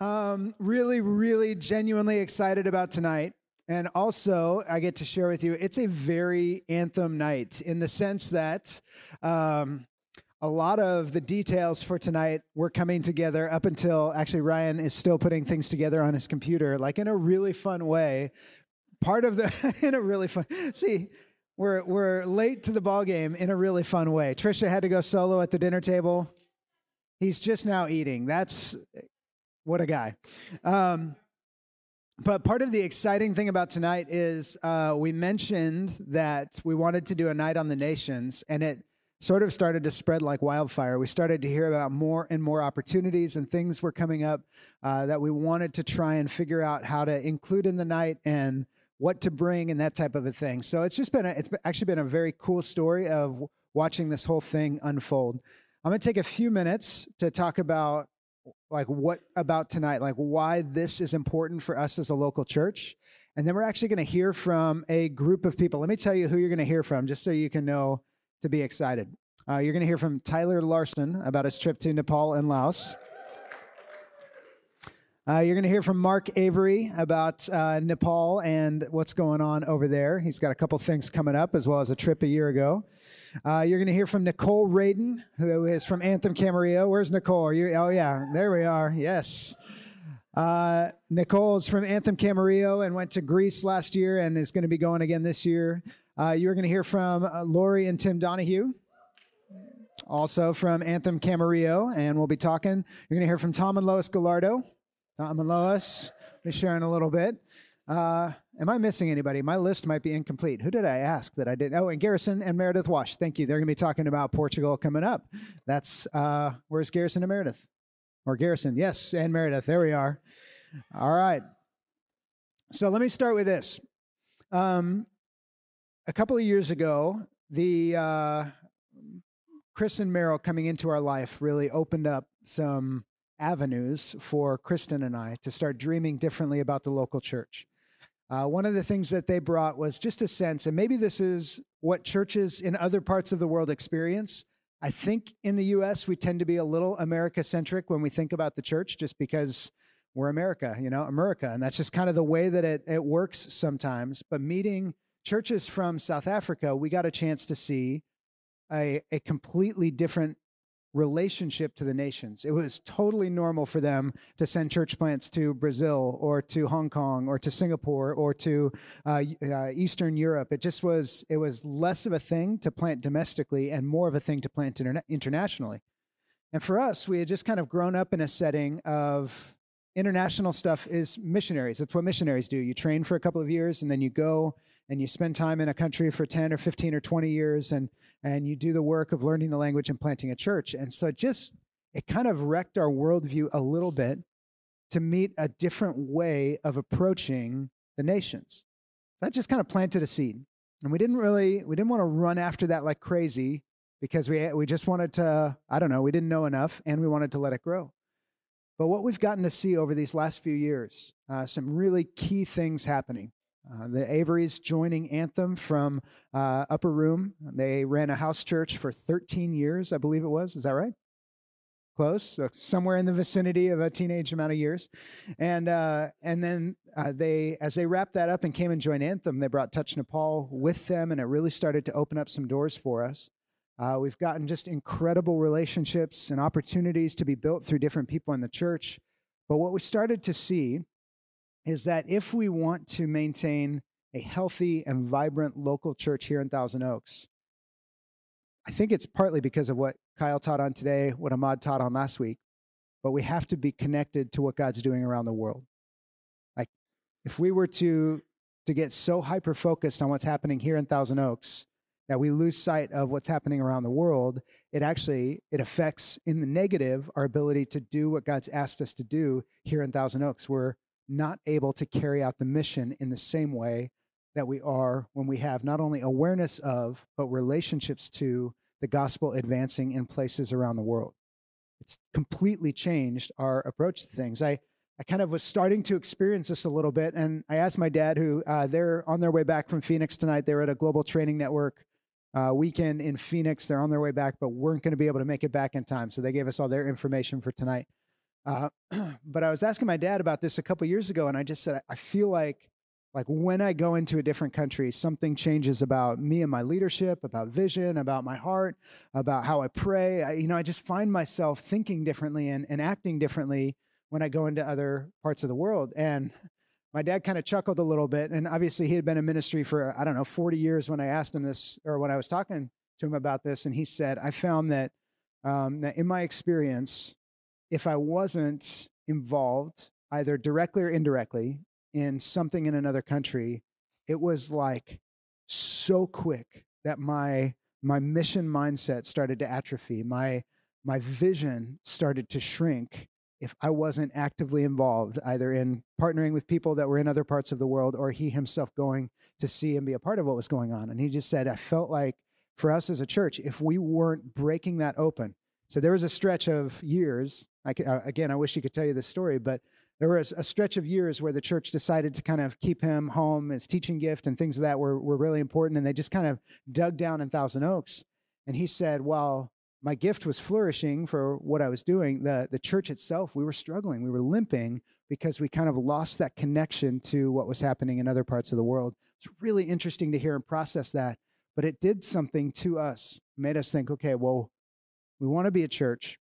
Um, really, really genuinely excited about tonight. And also, I get to share with you, it's a very anthem night in the sense that um, a lot of the details for tonight were coming together up until actually Ryan is still putting things together on his computer, like in a really fun way. Part of the, in a really fun, see, we're, we're late to the ball game in a really fun way. Trisha had to go solo at the dinner table. He's just now eating. That's what a guy. Um, but part of the exciting thing about tonight is uh, we mentioned that we wanted to do a night on the nations, and it sort of started to spread like wildfire. We started to hear about more and more opportunities and things were coming up uh, that we wanted to try and figure out how to include in the night and what to bring and that type of a thing. So it's just been a, it's actually been a very cool story of watching this whole thing unfold. I'm going to take a few minutes to talk about like what about tonight? Like why this is important for us as a local church? And then we're actually going to hear from a group of people. Let me tell you who you're going to hear from just so you can know to be excited. Uh, you're going to hear from tyler larson about his trip to nepal and laos. Uh, you're going to hear from Mark Avery about uh, Nepal and what's going on over there. He's got a couple things coming up, as well as a trip a year ago. Uh, you're going to hear from Nicole Radin, who is from Anthem Camarillo. Where's Nicole? Are you? Oh, yeah, there we are. Yes. Uh, Nicole is from Anthem Camarillo and went to Greece last year and is going to be going again this year. Uh, you're going to hear from uh, Lori and Tim Donahue also from Anthem Camarillo, and we'll be talking. You're going to hear from Tom and Lois Gallardo. Tom and Lois, be sharing a little bit. Uh, am I missing anybody? My list might be incomplete. Who did I ask that I didn't? Oh, and Garrison and Meredith Wash. Thank you. They're going to be talking about Portugal coming up. That's uh, where's Garrison and Meredith? Or Garrison? Yes, and Meredith. There we are. All right. So let me start with this. Um, a couple of years ago, the uh, Chris and Meryl coming into our life really opened up some avenues for Kristen and I to start dreaming differently about the local church. Uh, one of the things that they brought was just a sense, and maybe this is what churches in other parts of the world experience. I think in the US, we tend to be a little America centric when we think about the church, just because we're America, you know, America. And that's just kind of the way that it, it works sometimes. But meeting churches from South Africa, we got a chance to see a, a completely different relationship to the nations. It was totally normal for them to send church plants to Brazil or to Hong Kong or to Singapore or to uh, uh, Eastern Europe. It just was, it was less of a thing to plant domestically and more of a thing to plant interna- internationally. And for us, we had just kind of grown up in a setting of international stuff is missionaries. That's what missionaries do. You train for a couple of years and then you go and you spend time in a country for 10 or 15 or 20 years and and you do the work of learning the language and planting a church. And so just it kind of wrecked our worldview a little bit to meet a different way of approaching the nations. That just kind of planted a seed. And we didn't really we didn't want to run after that like crazy because we we just wanted to i don't know we didn't know enough and we wanted to let it grow. But what we've gotten to see over these last few years uh, some really key things happening uh, the Averys joining Anthem from uh, Upper Room. They ran a house church for 13 years, I believe it was. Is that right? Close, so somewhere in the vicinity of a teenage amount of years, and uh, and then uh, they, as they wrapped that up and came and joined Anthem, they brought Touch Nepal with them, and it really started to open up some doors for us. Uh, we've gotten just incredible relationships and opportunities to be built through different people in the church. But what we started to see is that if we want to maintain a healthy and vibrant local church here in Thousand Oaks, I think it's partly because of what Kyle taught on today, what Ahmad taught on last week, but we have to be connected to what God's doing around the world. Like, if we were to to get so hyper focused on what's happening here in Thousand Oaks that we lose sight of what's happening around the world, it actually it affects in the negative our ability to do what God's asked us to do here in Thousand Oaks. We're not able to carry out the mission in the same way that we are when we have not only awareness of, but relationships to the gospel advancing in places around the world. It's completely changed our approach to things. I, I kind of was starting to experience this a little bit, and I asked my dad, who uh, they're on their way back from Phoenix tonight. They're at a global training network uh, weekend in Phoenix. They're on their way back, but weren't going to be able to make it back in time. So they gave us all their information for tonight. Uh, but I was asking my dad about this a couple years ago, and I just said I feel like like when I go into a different country, something changes about me and my leadership, about vision, about my heart, about how I pray. I, you know, I just find myself thinking differently and, and acting differently when I go into other parts of the world. And my dad kind of chuckled a little bit. And obviously, he had been in ministry for, I don't know, 40 years when I asked him this or when I was talking to him about this. And he said, I found that, um, that in my experience, if I wasn't involved, either directly or indirectly, in something in another country, it was like so quick that my my mission mindset started to atrophy. My my vision started to shrink if I wasn't actively involved, either in partnering with people that were in other parts of the world or he himself going to see and be a part of what was going on. And he just said, I felt like for us as a church, if we weren't breaking that open, so there was a stretch of years. I, uh, again, I wish he could tell you this story, but there was a stretch of years where the church decided to kind of keep him home. His teaching gift and things of that were, were really important. And they just kind of dug down in Thousand Oaks. And he said, Well, my gift was flourishing for what I was doing. The, the church itself, we were struggling. We were limping because we kind of lost that connection to what was happening in other parts of the world. It's really interesting to hear and process that. But it did something to us, made us think, okay, well, we want to be a church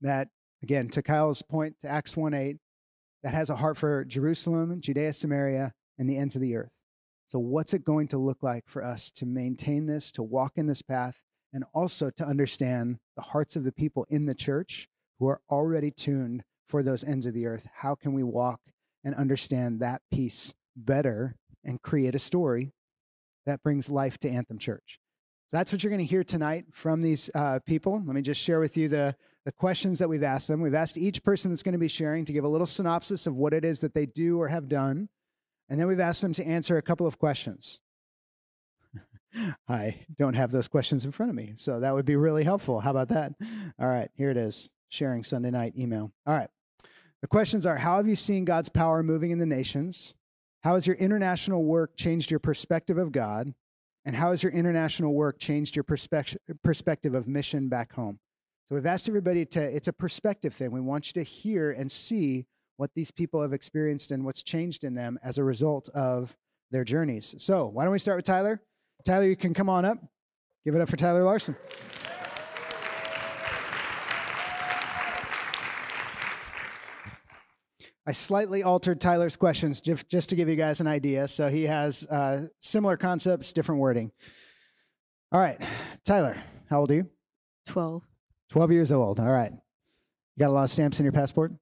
that, again, to Kyle's point, to Acts 1 8, that has a heart for Jerusalem, Judea, Samaria, and the ends of the earth. So, what's it going to look like for us to maintain this, to walk in this path, and also to understand the hearts of the people in the church who are already tuned for those ends of the earth? How can we walk and understand that piece better and create a story that brings life to Anthem Church? So that's what you're going to hear tonight from these uh, people. Let me just share with you the the questions that we've asked them. We've asked each person that's going to be sharing to give a little synopsis of what it is that they do or have done. And then we've asked them to answer a couple of questions. I don't have those questions in front of me, so that would be really helpful. How about that? All right, here it is sharing Sunday night email. All right. The questions are How have you seen God's power moving in the nations? How has your international work changed your perspective of God? And how has your international work changed your perspective of mission back home? So we've asked everybody to, it's a perspective thing. We want you to hear and see what these people have experienced and what's changed in them as a result of their journeys. So why don't we start with Tyler? Tyler, you can come on up. Give it up for Tyler Larson. I slightly altered Tyler's questions just to give you guys an idea. So he has uh, similar concepts, different wording. All right, Tyler, how old are you? 12. 12 years old. All right. You got a lot of stamps in your passport?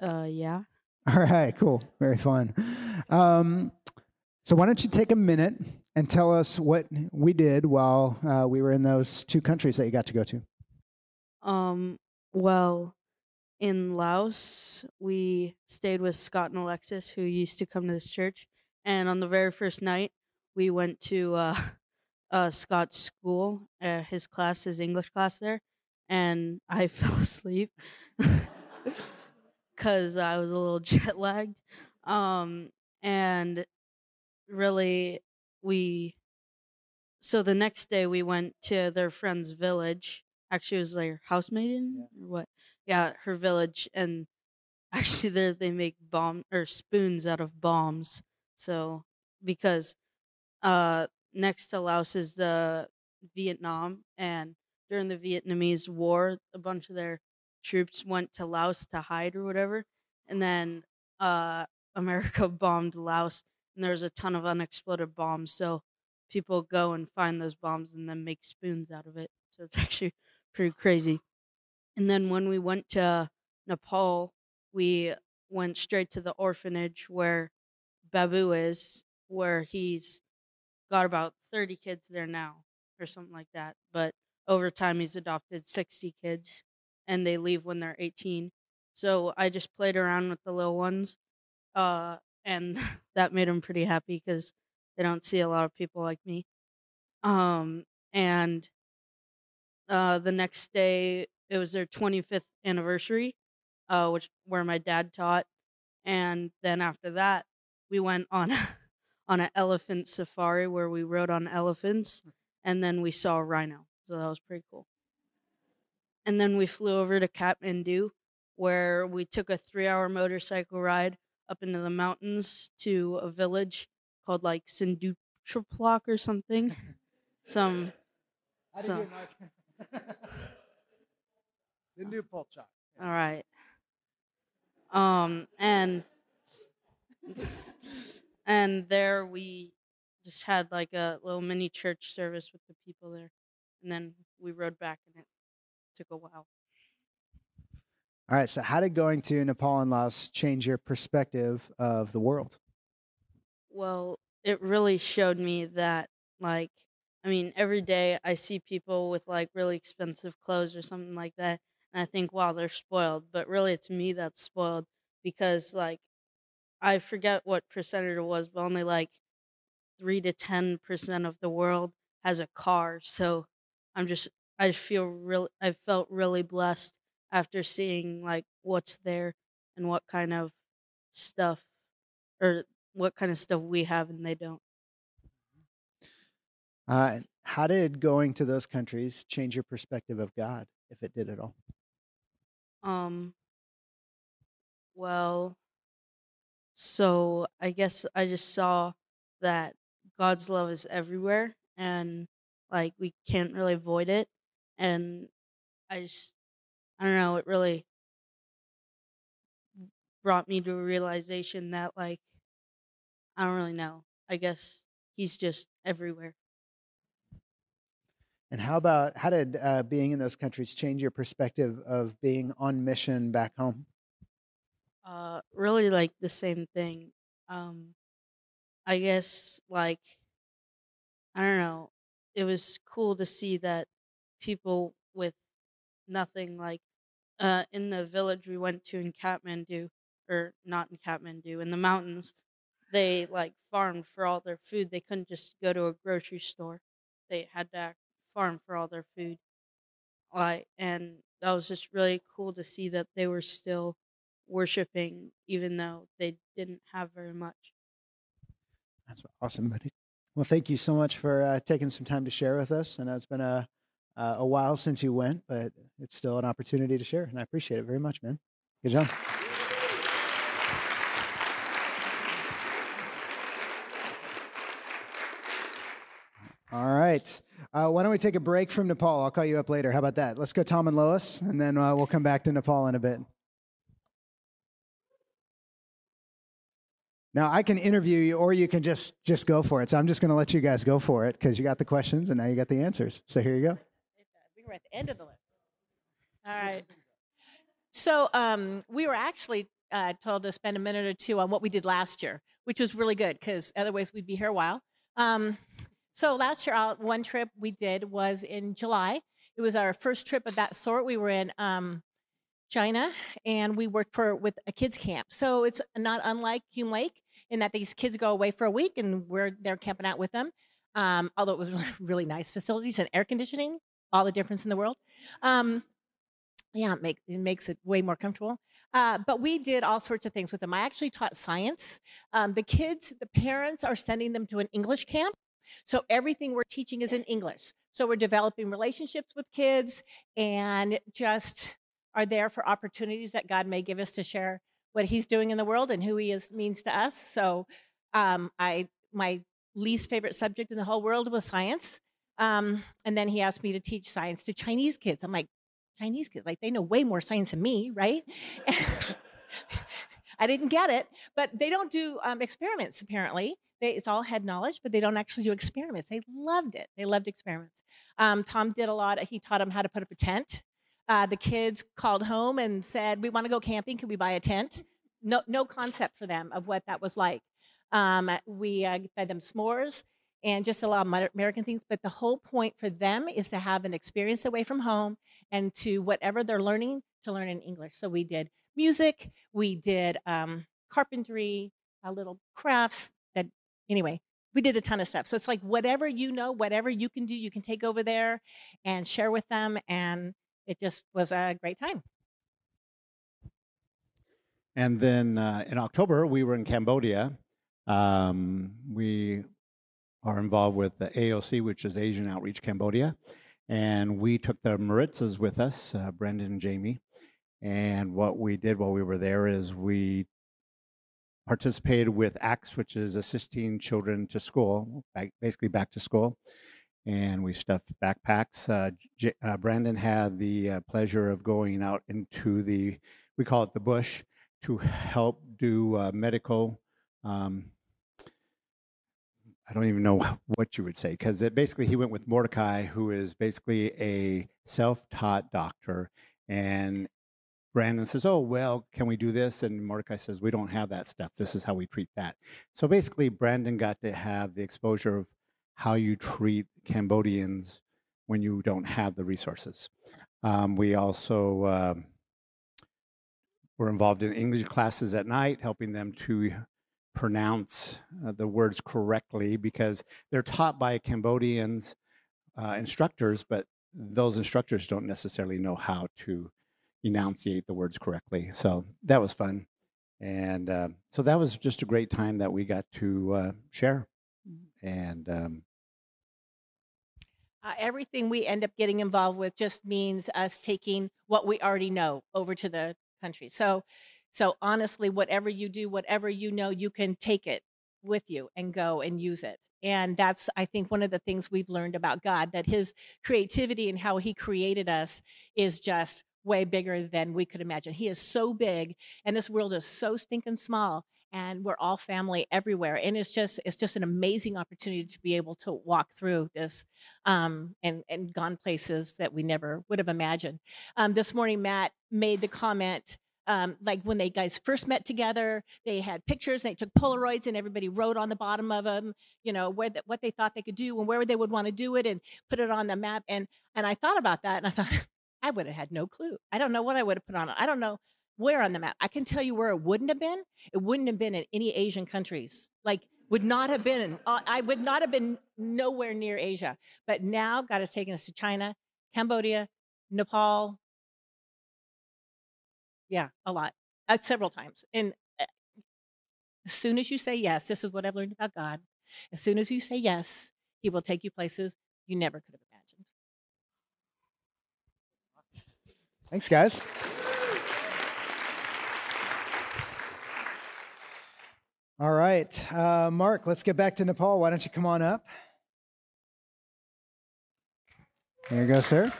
Uh, yeah. All right, cool. Very fun. Um, so, why don't you take a minute and tell us what we did while uh, we were in those two countries that you got to go to? Um, well, in Laos, we stayed with Scott and Alexis, who used to come to this church. And on the very first night, we went to uh, uh, Scott's school, uh, his class, his English class there and I fell asleep because I was a little jet lagged. Um, and really, we so the next day we went to their friend's village. Actually, it was their housemaiden yeah. or what? Yeah, her village, and actually there they make bomb or spoons out of bombs. So because uh next to Laos is the Vietnam, and during the Vietnamese War, a bunch of their troops went to Laos to hide or whatever, and then uh, America bombed Laos, and there was a ton of unexploded bombs. So people go and find those bombs and then make spoons out of it. So it's actually pretty crazy. And then when we went to Nepal, we went straight to the orphanage where Babu is, where he's got about 30 kids there now or something like that. But over time he's adopted 60 kids and they leave when they're 18 so i just played around with the little ones uh, and that made them pretty happy because they don't see a lot of people like me. Um, and uh, the next day it was their 25th anniversary uh, which where my dad taught and then after that we went on on an elephant safari where we rode on elephants and then we saw a rhino so that was pretty cool. And then we flew over to Kathmandu, where we took a three-hour motorcycle ride up into the mountains to a village called like Sindutraplok or something. Some some. so, all right. Um, and and there we just had like a little mini church service with the people there, and then we rode back, and it took a while. All right. So, how did going to Nepal and Laos change your perspective of the world? Well, it really showed me that, like, I mean, every day I see people with like really expensive clothes or something like that, and I think, wow, they're spoiled. But really, it's me that's spoiled because, like, I forget what percentage it was, but only like three to ten percent of the world has a car. So I'm just, I feel really, I felt really blessed after seeing like what's there and what kind of stuff or what kind of stuff we have and they don't. Uh, how did going to those countries change your perspective of God, if it did at all? Um, well, so I guess I just saw that God's love is everywhere and like we can't really avoid it. And I just, I don't know, it really brought me to a realization that like, I don't really know. I guess he's just everywhere. And how about how did uh, being in those countries change your perspective of being on mission back home? Uh, really like the same thing. Um, I guess like I don't know. It was cool to see that people with nothing like uh in the village we went to in Kathmandu or not in Kathmandu in the mountains they like farmed for all their food they couldn't just go to a grocery store they had to farm for all their food like and that was just really cool to see that they were still worshiping even though they didn't have very much. That's awesome, buddy. Well, thank you so much for uh, taking some time to share with us. I know it's been a uh, a while since you went, but it's still an opportunity to share, and I appreciate it very much, man. Good job. All right. Uh, why don't we take a break from Nepal? I'll call you up later. How about that? Let's go, Tom and Lois, and then uh, we'll come back to Nepal in a bit. Now I can interview you, or you can just just go for it. So I'm just going to let you guys go for it because you got the questions and now you got the answers. So here you go. We were at the end of the list. All right. So um, we were actually uh, told to spend a minute or two on what we did last year, which was really good because otherwise we'd be here a while. Um, so last year, uh, one trip we did was in July. It was our first trip of that sort. We were in um, China, and we worked for with a kids camp. So it's not unlike Hume Lake in that these kids go away for a week and we're there camping out with them. Um, although it was really, really nice facilities and air conditioning, all the difference in the world. Um, yeah, it, make, it makes it way more comfortable. Uh, but we did all sorts of things with them. I actually taught science. Um, the kids, the parents are sending them to an English camp. So everything we're teaching is in English. So we're developing relationships with kids and just are there for opportunities that God may give us to share what He's doing in the world and who He is means to us. So, um, I my least favorite subject in the whole world was science, um, and then He asked me to teach science to Chinese kids. I'm like, Chinese kids, like they know way more science than me, right? I didn't get it, but they don't do um, experiments apparently. They, it's all head knowledge, but they don't actually do experiments. They loved it. They loved experiments. Um, Tom did a lot. He taught them how to put up a tent uh, the kids called home and said, "We want to go camping. Can we buy a tent?" No, no concept for them of what that was like. Um, we uh, fed them s'mores and just a lot of American things. But the whole point for them is to have an experience away from home and to whatever they're learning to learn in English. So we did music, we did um, carpentry, uh, little crafts. That anyway, we did a ton of stuff. So it's like whatever you know, whatever you can do, you can take over there and share with them and it just was a great time. And then uh, in October, we were in Cambodia. Um, we are involved with the AOC, which is Asian Outreach Cambodia. And we took the Maritzas with us, uh, Brendan and Jamie. And what we did while we were there is we participated with ACTS, which is assisting children to school, basically back to school. And we stuffed backpacks. Uh, J- uh, Brandon had the uh, pleasure of going out into the, we call it the bush, to help do uh, medical. Um, I don't even know what you would say because basically he went with Mordecai, who is basically a self-taught doctor, and Brandon says, "Oh well, can we do this?" And Mordecai says, "We don't have that stuff. This is how we treat that." So basically, Brandon got to have the exposure of how you treat Cambodians when you don't have the resources. Um, we also um, were involved in English classes at night, helping them to pronounce uh, the words correctly because they're taught by Cambodians uh, instructors, but those instructors don't necessarily know how to enunciate the words correctly. So that was fun. And uh, so that was just a great time that we got to uh, share. And um, Uh, everything we end up getting involved with just means us taking what we already know over to the country. So, so honestly, whatever you do, whatever you know, you can take it with you and go and use it. And that's, I think, one of the things we've learned about God that His creativity and how He created us is just way bigger than we could imagine. He is so big, and this world is so stinking small and we're all family everywhere and it's just it's just an amazing opportunity to be able to walk through this um, and and gone places that we never would have imagined. Um, this morning matt made the comment um, like when they guys first met together they had pictures they took polaroids and everybody wrote on the bottom of them you know where the, what they thought they could do and where they would want to do it and put it on the map and and i thought about that and i thought i would have had no clue. I don't know what i would have put on it. I don't know where on the map? I can tell you where it wouldn't have been. It wouldn't have been in any Asian countries. Like, would not have been. Uh, I would not have been nowhere near Asia. But now God has taken us to China, Cambodia, Nepal. Yeah, a lot, uh, several times. And uh, as soon as you say yes, this is what I've learned about God. As soon as you say yes, He will take you places you never could have imagined. Thanks, guys. All right, uh, Mark, let's get back to Nepal. Why don't you come on up? There you go, sir.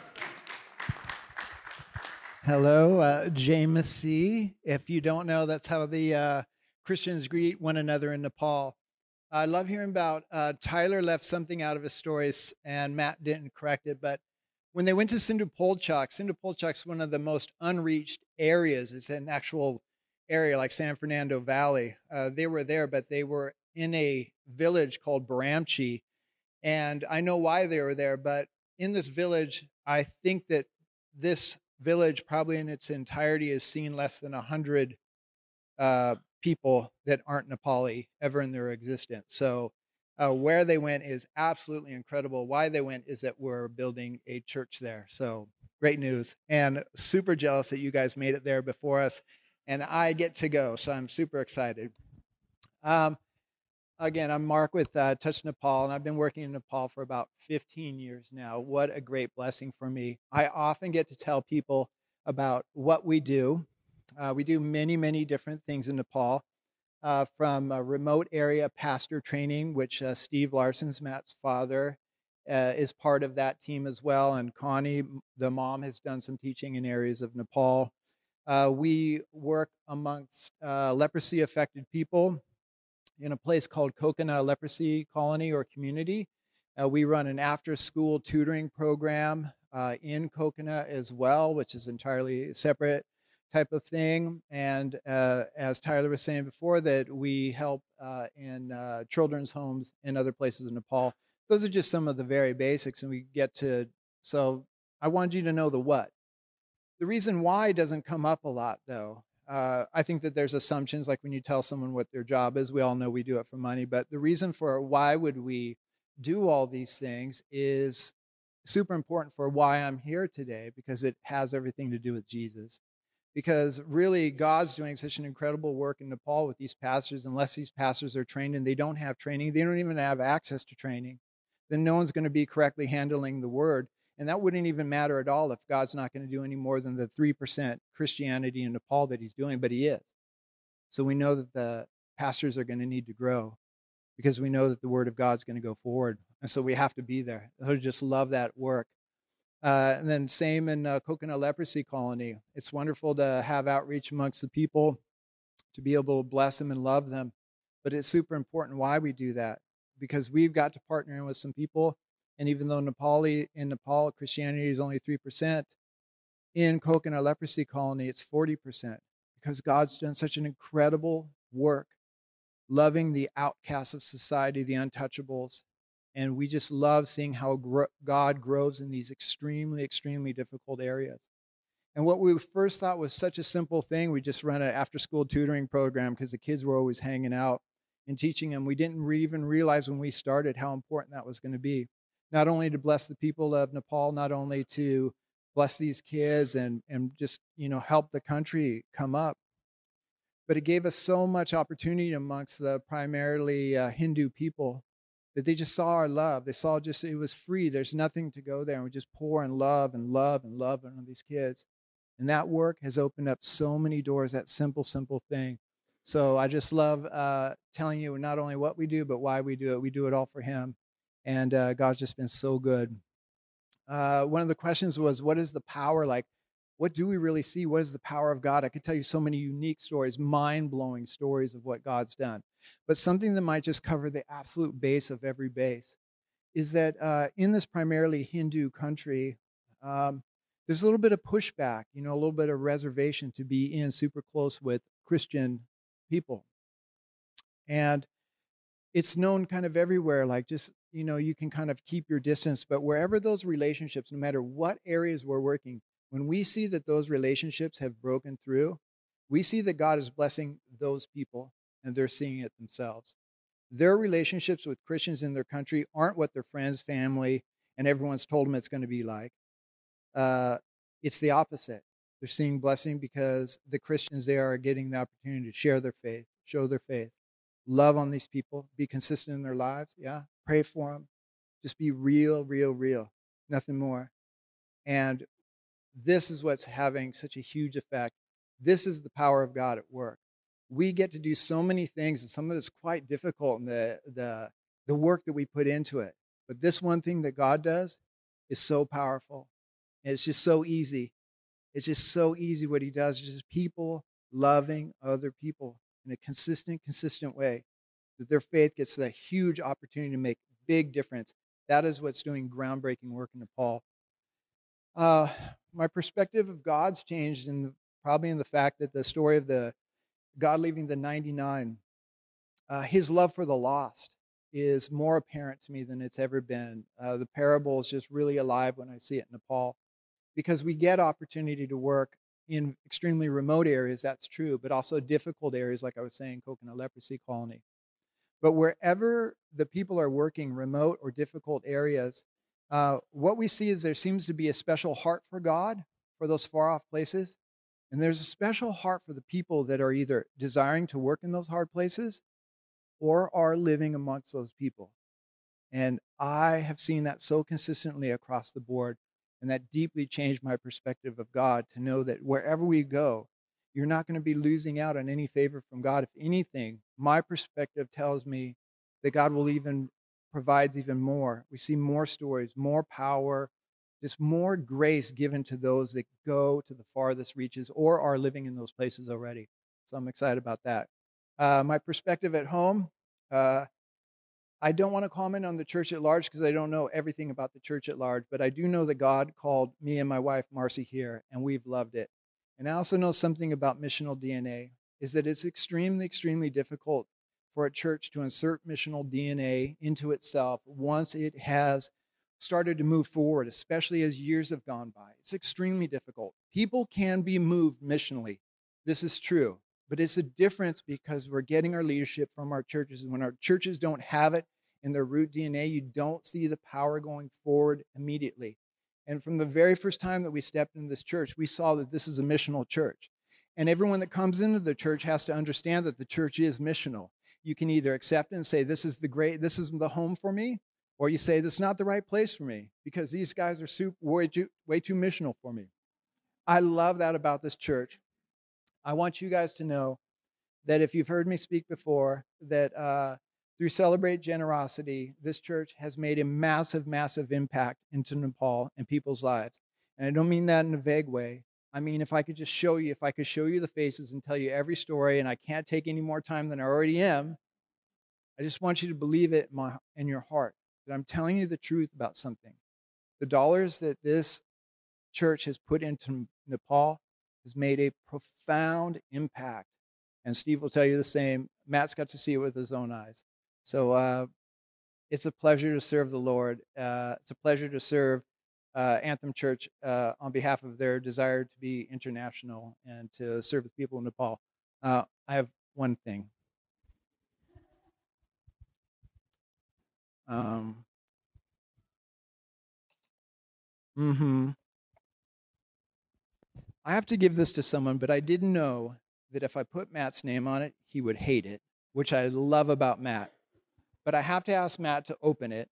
Hello, uh, Jaimasih If you don't know, that's how the uh, Christians greet one another in Nepal. I love hearing about uh, Tyler left something out of his stories, and Matt didn't correct it. But when they went to Sindhupalchok, Sindhu Polchak's one of the most unreached areas. It's an actual area like San Fernando Valley. Uh, they were there, but they were in a village called Baramchi. And I know why they were there, but in this village, I think that this village, probably in its entirety, has seen less than 100 uh, people that aren't Nepali ever in their existence. So, uh, where they went is absolutely incredible. Why they went is that we're building a church there. So, great news. And super jealous that you guys made it there before us and I get to go. So I'm super excited. Um, again, I'm Mark with uh, Touch Nepal, and I've been working in Nepal for about 15 years now. What a great blessing for me. I often get to tell people about what we do. Uh, we do many, many different things in Nepal. Uh, from remote area pastor training, which uh, Steve Larson's Matt's father uh, is part of that team as well. And Connie, the mom, has done some teaching in areas of Nepal. Uh, we work amongst uh, leprosy affected people in a place called Khokana Leprosy Colony or Community. Uh, we run an after school tutoring program uh, in Khokana as well, which is entirely separate type of thing. And uh, as Tyler was saying before, that we help uh, in children's homes in other places in Nepal. Those are just some of the very basics, and we get to. So I wanted you to know the what the reason why doesn't come up a lot, though. Uh, I think that there's assumptions, like when you tell someone what their job is, we all know we do it for money. But the reason for why would we do all these things is super important for why I'm here today, because it has everything to do with Jesus. Because really, God's doing such an incredible work in Nepal with these pastors. Unless these pastors are trained and they don't have training, they don't even have access to training, then no one's going to be correctly handling the word And that wouldn't even matter at all if God's not going to do any more than the 3% Christianity in Nepal that he's doing, but he is. So we know that the pastors are going to need to grow because we know that the word of God's going to go forward. And so we have to be there. I just love that work. Uh, and then same in uh, Khokana Leprosy Colony. It's wonderful to have outreach amongst the people, to be able to bless them and love them. But it's super important why we do that because we've got to partner in with some people. And even though Nepali in Nepal Christianity is only three percent, in Khokana Leprosy Colony it's forty percent because God's done such an incredible work, loving the outcasts of society, the untouchables, and we just love seeing how gro- God grows in these extremely, extremely difficult areas. And what we first thought was such a simple thing, we just run an after school tutoring program because the kids were always hanging out and teaching them. We didn't re- even realize when we started how important that was going to be. Not only to bless the people of Nepal, not only to bless these kids and, and just, you know, help the country come up, but it gave us so much opportunity amongst the primarily uh, Hindu people that they just saw our love. They saw just it was free. There's nothing to go there. And we just pour and love and love and love on these kids. And that work has opened up so many doors, that simple, simple thing. So I just love uh, telling you not only what we do, but why we do it. We do it all for Him. And uh, God's just been so good. Uh, one of the questions was, What is the power like? What do we really see? What is the power of God? I could tell you so many unique stories, mind blowing stories of what God's done. But something that might just cover the absolute base of every base is that uh, in this primarily Hindu country, um, there's a little bit of pushback, you know, a little bit of reservation to be in super close with Christian people. And it's known kind of everywhere, like just, you know, you can kind of keep your distance, but wherever those relationships, no matter what areas we're working, when we see that those relationships have broken through, we see that God is blessing those people and they're seeing it themselves. Their relationships with Christians in their country aren't what their friends, family, and everyone's told them it's going to be like. Uh, it's the opposite. They're seeing blessing because the Christians there are getting the opportunity to share their faith, show their faith, love on these people, be consistent in their lives. Yeah, pray for them. Just be real, real, real. Nothing more. And this is what's having such a huge effect. This is the power of God at work we get to do so many things, and some of it's quite difficult in the, the, the work that we put into it. But this one thing that God does is so powerful. And it's just so easy. It's just so easy what he does. It's just people loving other people in a consistent, consistent way. That their faith gets that huge opportunity to make big difference. That is what's doing groundbreaking work in Nepal. Uh, my perspective of God's changed in the, probably in the fact that the story of the God leaving the 99, uh, his love for the lost is more apparent to me than it's ever been. Uh, the parable is just really alive when I see it in Nepal because we get opportunity to work in extremely remote areas, that's true, but also difficult areas, like I was saying, Khokana Leprosy Colony. But wherever the people are working, remote or difficult areas, uh, what we see is there seems to be a special heart for God for those far off places. And there's a special heart for the people that are either desiring to work in those hard places or are living amongst those people. And I have seen that so consistently across the board. And that deeply changed my perspective of God to know that wherever we go, you're not going to be losing out on any favor from God. If anything, my perspective tells me that God will even provides even more. We see more stories, more power, just more grace given to those that go to the farthest reaches or are living in those places already. So I'm excited about that. Uh, my perspective at home, uh, I don't want to comment on the church at large because I don't know everything about the church at large, but I do know that God called me and my wife Marcy here, and we've loved it. And I also know something about missional DNA is that it's extremely, extremely difficult for a church to insert missional DNA into itself once it has started to move forward, especially as years have gone by. It's extremely difficult. People can be moved missionally. This is true. But it's a difference because we're getting our leadership from our churches. And when our churches don't have it in their root DNA, you don't see the power going forward immediately. And from the very first time that we stepped into this church, we saw that this is a missional church. And everyone that comes into the church has to understand that the church is missional. You can either accept and say, This is the great, this is the home for me, or you say this is not the right place for me because these guys are super, way, too, way too missional for me. I love that about this church. I want you guys to know that if you've heard me speak before, that uh, through Celebrate Generosity, this church has made a massive, massive impact into Nepal and people's lives. And I don't mean that in a vague way. I mean, if I could just show you, if I could show you the faces and tell you every story, and I can't take any more time than I already am, I just want you to believe it in, my, in your heart that I'm telling you the truth about something. The dollars that this church has put into Nepal has made a profound impact. And Steve will tell you the same. Matt's got to see it with his own eyes. So uh, it's a pleasure to serve the Lord. Uh, it's a pleasure to serve uh, Anthem Church uh, on behalf of their desire to be international and to serve the people of Nepal. Uh, I have one thing. Um, hmm I have to give this to someone, but I didn't know that if I put Matt's name on it, he would hate it, which I love about Matt. But I have to ask Matt to open it.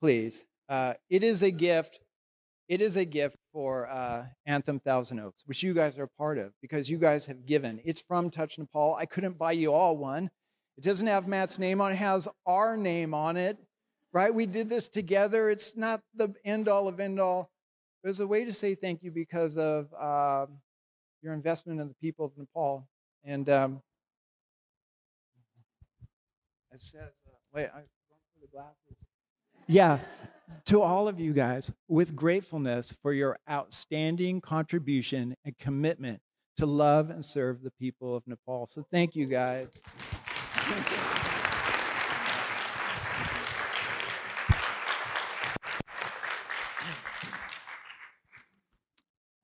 Please. Uh, it is a gift. It is a gift for uh, Anthem Thousand Oaks, which you guys are a part of because you guys have given. It's from Touch Nepal. I couldn't buy you all one. It doesn't have Matt's name on it, it has our name on it, right? We did this together. It's not the end all of end all. There's a way to say thank you because of uh, your investment in the people of Nepal. And um, it says, uh, wait, I'm going for the glasses. Yeah, to all of you guys, with gratefulness for your outstanding contribution and commitment to love and serve the people of Nepal. So thank you guys.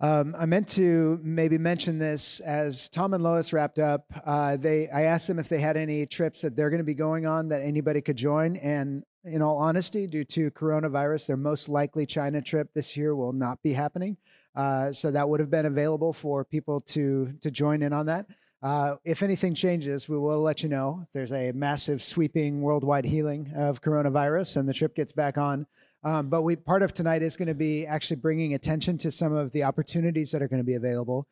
Um, I meant to maybe mention this as Tom and Lois wrapped up. Uh, they, I asked them if they had any trips that they're going to be going on that anybody could join, and in all honesty, due to coronavirus, their most likely China trip this year will not be happening. Uh, so that would have been available for people to to join in on that. Uh, if anything changes, we will let you know. There's a massive sweeping worldwide healing of coronavirus and the trip gets back on. Um, but we part of tonight is going to be actually bringing attention to some of the opportunities that are going to be available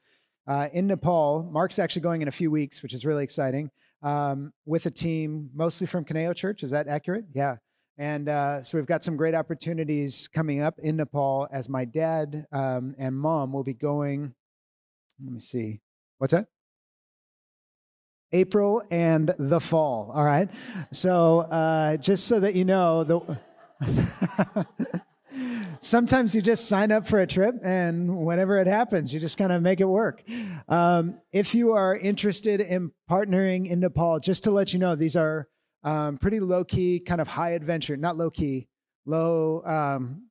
uh, in Nepal. Mark's actually going in a few weeks, which is really exciting, um, with a team mostly from Kaneo Church. Is that accurate? Yeah. And uh, so we've got some great opportunities coming up in Nepal as my dad um, and mom will be going. Let me see. What's that? April and the fall. All right. So uh, just so that you know, the. Sometimes you just sign up for a trip, and whenever it happens, you just kind of make it work. Um, if you are interested in partnering in Nepal, just to let you know, these are um, pretty low key, kind of high adventure, not low key, low um,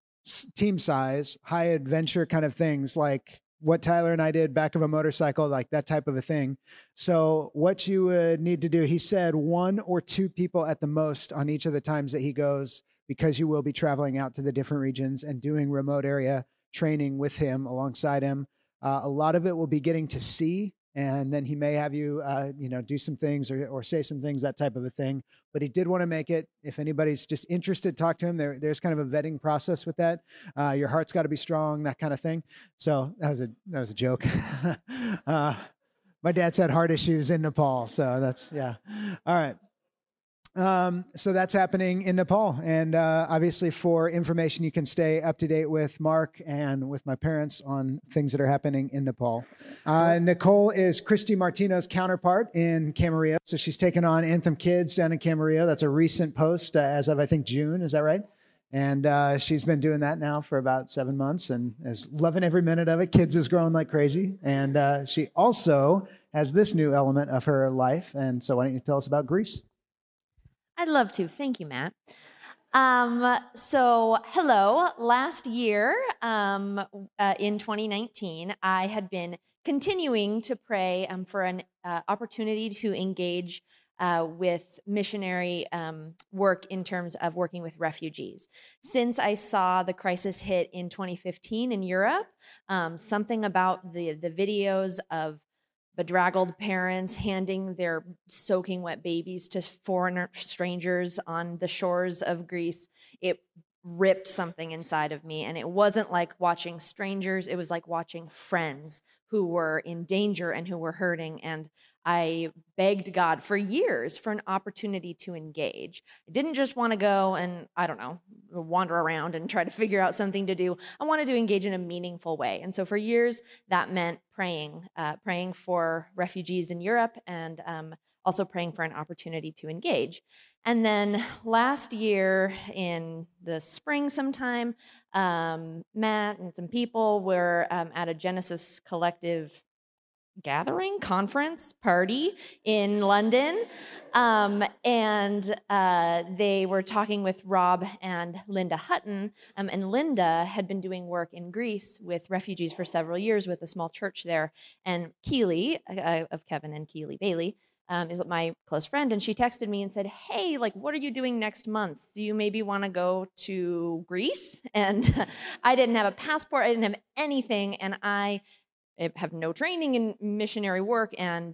team size, high adventure kind of things like what Tyler and I did, back of a motorcycle, like that type of a thing. So, what you would need to do, he said one or two people at the most on each of the times that he goes, because you will be traveling out to the different regions and doing remote area training with him alongside him. Uh, a lot of it will be getting to see and then he may have you uh, you know do some things or, or say some things that type of a thing. But he did want to make it if anybody's just interested talk to him. There, there's kind of a vetting process with that. Uh, your heart's got to be strong that kind of thing. So that was a that was a joke. Uh, my dad's had heart issues in nepal so that's yeah. All right um, so that's happening in Nepal. And uh, obviously, for information, you can stay up to date with Mark and with my parents on things that are happening in Nepal. Uh, Nicole is Christy Martino's counterpart in Camarillo. So she's taken on Anthem Kids down in Camarillo. That's a recent post uh, as of, I think, June. Is that right? And uh, she's been doing that now for about seven months and is loving every minute of it. Kids is growing like crazy. And uh, she also has this new element of her life. And so, why don't you tell us about Greece? I'd love to. Thank you, Matt. Um, so, hello. Last year, um, uh, in 2019, I had been continuing to pray um, for an uh, opportunity to engage uh, with missionary um, work in terms of working with refugees. Since I saw the crisis hit in 2015 in Europe, um, something about the the videos of bedraggled parents handing their soaking wet babies to foreigner strangers on the shores of Greece. It ripped something inside of me. And it wasn't like watching strangers, it was like watching friends who were in danger and who were hurting. And I begged God for years for an opportunity to engage. I didn't just want to go and, I don't know, wander around and try to figure out something to do. I wanted to engage in a meaningful way. And so for years, that meant praying, uh, praying for refugees in Europe and um, also praying for an opportunity to engage. And then last year in the spring, sometime, um, Matt and some people were um, at a Genesis Collective gathering, conference, party in London. Um, and uh, they were talking with Rob and Linda Hutton. Um, and Linda had been doing work in Greece with refugees for several years with a small church there. And Keely, uh, of Kevin and Keely Bailey, um, is my close friend, and she texted me and said, "Hey, like, what are you doing next month? Do you maybe want to go to Greece?" And I didn't have a passport, I didn't have anything, and I Eh, have no training in missionary work and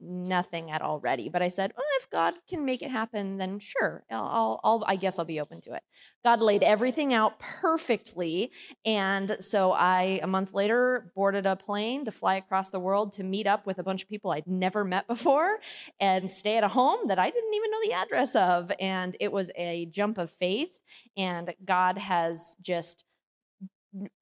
nothing at all ready. But I said, if God can make it happen, then sure, I'll, I'll, I guess I'll be open to it. God laid everything out perfectly. And so I, a month later, boarded a plane to fly across the world to meet up with a bunch of people I'd never met before and stay at a home that I didn't even know the address of. And it was a jump of faith. And God has just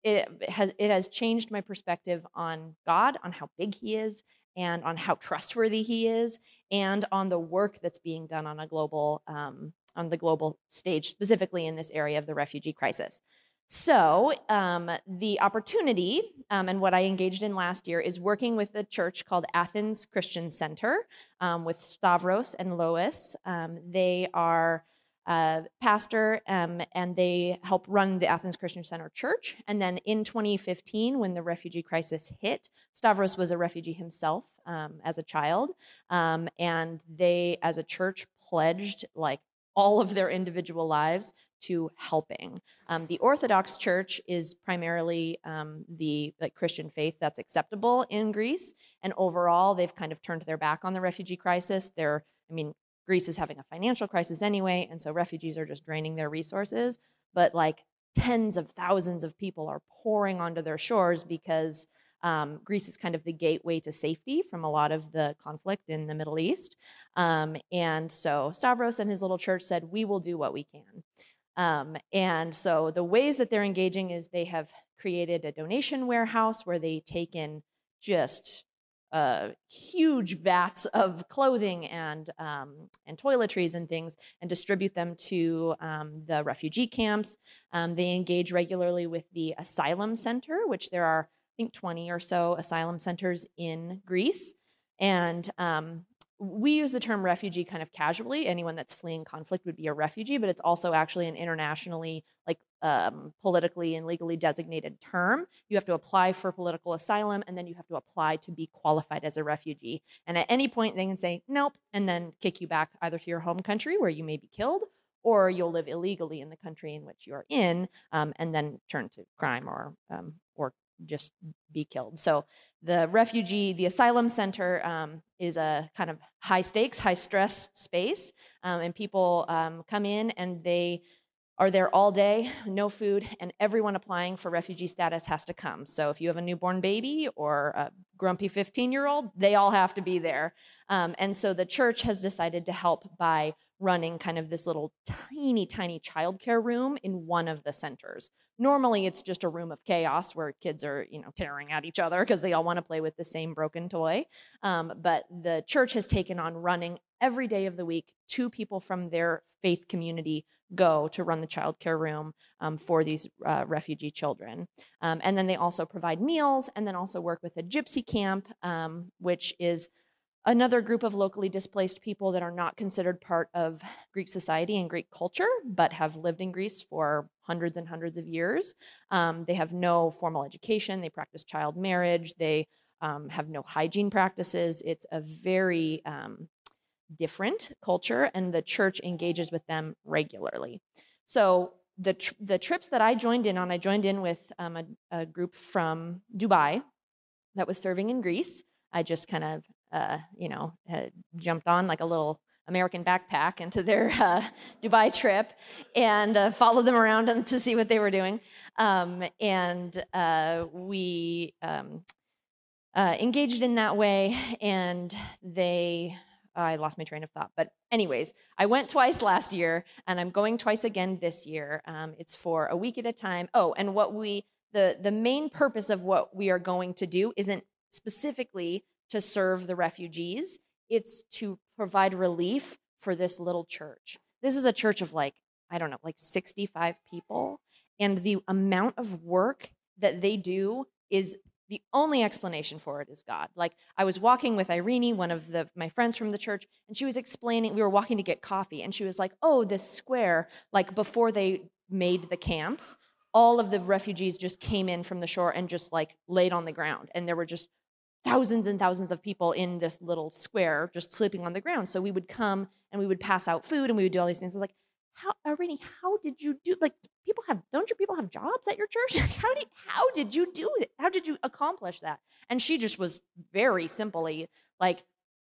it has it has changed my perspective on God, on how big He is, and on how trustworthy He is, and on the work that's being done on a global um, on the global stage, specifically in this area of the refugee crisis. So um, the opportunity um, and what I engaged in last year is working with a church called Athens Christian Center um, with Stavros and Lois. Um, they are uh, pastor, um, and they help run the Athens Christian Center Church. And then in 2015, when the refugee crisis hit, Stavros was a refugee himself um, as a child, um, and they, as a church, pledged like all of their individual lives to helping. Um, the Orthodox Church is primarily um, the like Christian faith that's acceptable in Greece, and overall, they've kind of turned their back on the refugee crisis. They're I mean, Greece is having a financial crisis anyway, and so refugees are just draining their resources. But like tens of thousands of people are pouring onto their shores because um, Greece is kind of the gateway to safety from a lot of the conflict in the Middle East. Um, and so Stavros and his little church said, We will do what we can. Um, and so the ways that they're engaging is they have created a donation warehouse where they take in just uh, huge vats of clothing and um, and toiletries and things and distribute them to um, the refugee camps. Um, they engage regularly with the asylum center, which there are I think 20 or so asylum centers in Greece, and um, we use the term refugee kind of casually. Anyone that's fleeing conflict would be a refugee, but it's also actually an internationally, like um, politically and legally designated term. You have to apply for political asylum and then you have to apply to be qualified as a refugee. And at any point, they can say nope and then kick you back either to your home country where you may be killed or you'll live illegally in the country in which you're in um, and then turn to crime or um, or just be killed. So the refugee, the asylum center um, is a kind of high stakes, high stress space, um, and people um, come in and they are there all day, no food, and everyone applying for refugee status has to come. So if you have a newborn baby or a grumpy 15 year old, they all have to be there. Um, and so the church has decided to help by running kind of this little tiny, tiny childcare room in one of the centers. Normally, it's just a room of chaos where kids are, you know, tearing at each other because they all want to play with the same broken toy. Um, but the church has taken on running every day of the week. Two people from their faith community go to run the childcare room um, for these uh, refugee children. Um, and then they also provide meals and then also work with a gypsy camp, um, which is another group of locally displaced people that are not considered part of Greek society and Greek culture, but have lived in Greece for hundreds and hundreds of years. Um, they have no formal education, they practice child marriage, they um, have no hygiene practices. It's a very um, different culture, and the church engages with them regularly. So, the, tr- the trips that I joined in on, I joined in with um, a, a group from Dubai that was serving in Greece. I just kind of, uh, you know, jumped on like a little American backpack into their uh, Dubai trip and uh, followed them around to see what they were doing. Um, and uh, we um, uh, engaged in that way, and they. I lost my train of thought. But, anyways, I went twice last year, and I'm going twice again this year. Um, it's for a week at a time. Oh, and what we the the main purpose of what we are going to do isn't specifically to serve the refugees. It's to provide relief for this little church. This is a church of like I don't know, like 65 people, and the amount of work that they do is the only explanation for it is God. Like I was walking with Irene, one of the my friends from the church, and she was explaining we were walking to get coffee and she was like, "Oh, this square like before they made the camps, all of the refugees just came in from the shore and just like laid on the ground and there were just thousands and thousands of people in this little square just sleeping on the ground. So we would come and we would pass out food and we would do all these things. I was like, how, Irene, how did you do? Like, people have, don't your people have jobs at your church? how did, how did you do it? How did you accomplish that? And she just was very simply like,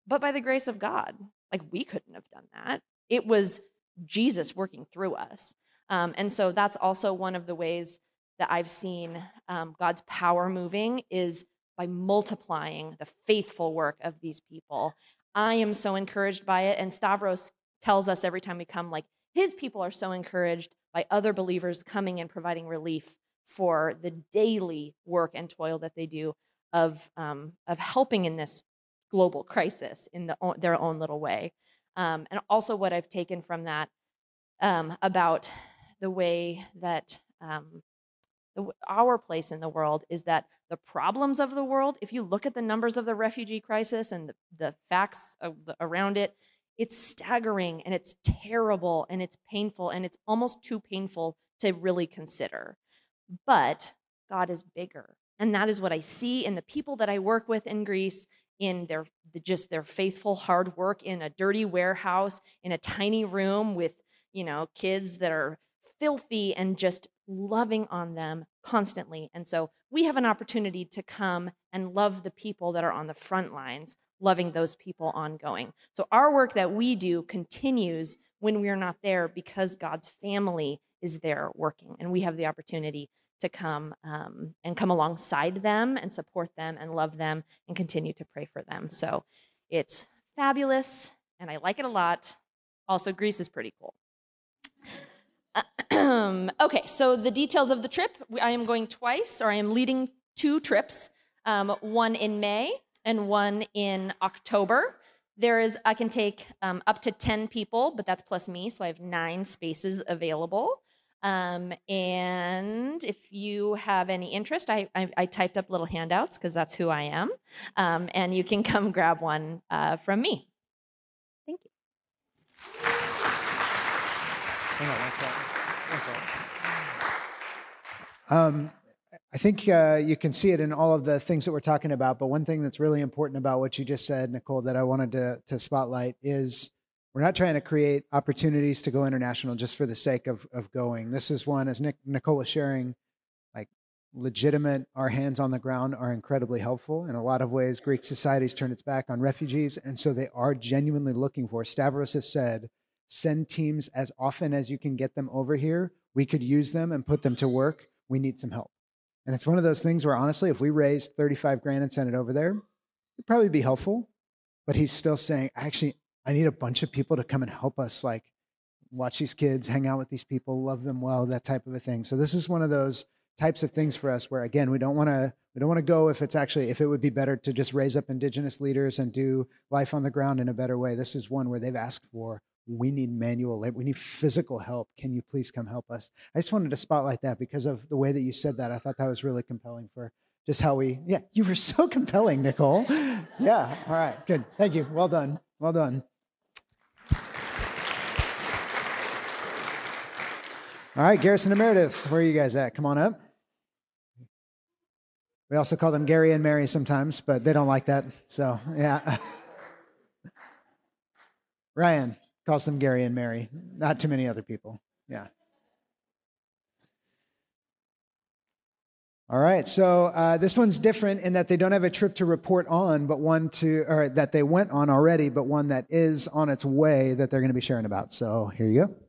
but by the grace of God, like we couldn't have done that. It was Jesus working through us. Um, and so that's also one of the ways that I've seen um, God's power moving is by multiplying the faithful work of these people. I am so encouraged by it. And Stavros tells us every time we come, like, his people are so encouraged by other believers coming and providing relief for the daily work and toil that they do of, um, of helping in this global crisis in the, their own little way. Um, and also, what I've taken from that um, about the way that um, our place in the world is that the problems of the world, if you look at the numbers of the refugee crisis and the, the facts the, around it, it's staggering and it's terrible and it's painful and it's almost too painful to really consider. But God is bigger. And that is what I see in the people that I work with in Greece, in their just their faithful hard work in a dirty warehouse, in a tiny room with, you know, kids that are filthy and just loving on them constantly. And so we have an opportunity to come and love the people that are on the front lines, loving those people ongoing. So our work that we do continues when we are not there because God's family is there working. And we have the opportunity to come um, and come alongside them and support them and love them and continue to pray for them. So it's fabulous and I like it a lot. Also, Greece is pretty cool. okay, so the details of the trip I am going twice, or I am leading two trips um, one in May and one in October. There is, I can take um, up to 10 people, but that's plus me, so I have nine spaces available. Um, and if you have any interest, I, I, I typed up little handouts because that's who I am. Um, and you can come grab one uh, from me. Thank you. Um, I think uh, you can see it in all of the things that we're talking about. But one thing that's really important about what you just said, Nicole, that I wanted to, to spotlight is we're not trying to create opportunities to go international just for the sake of, of going. This is one, as Nick, Nicole was sharing, like legitimate, our hands on the ground are incredibly helpful. In a lot of ways, Greek society's turned its back on refugees. And so they are genuinely looking for, Stavros has said, send teams as often as you can get them over here. We could use them and put them to work. We need some help. And it's one of those things where honestly, if we raised 35 grand and sent it over there, it'd probably be helpful. But he's still saying, actually, I need a bunch of people to come and help us, like watch these kids, hang out with these people, love them well, that type of a thing. So this is one of those types of things for us where again, we don't want to we don't want to go if it's actually if it would be better to just raise up indigenous leaders and do life on the ground in a better way. This is one where they've asked for we need manual labor. We need physical help. Can you please come help us? I just wanted to spotlight that because of the way that you said that. I thought that was really compelling for just how we, yeah, you were so compelling, Nicole. Yeah, all right, good. Thank you. Well done. Well done. All right, Garrison and Meredith, where are you guys at? Come on up. We also call them Gary and Mary sometimes, but they don't like that. So, yeah. Ryan calls them Gary and Mary, not too many other people. Yeah. All right, so uh, this one's different in that they don't have a trip to report on, but one to, or that they went on already, but one that is on its way that they're going to be sharing about. So here you go.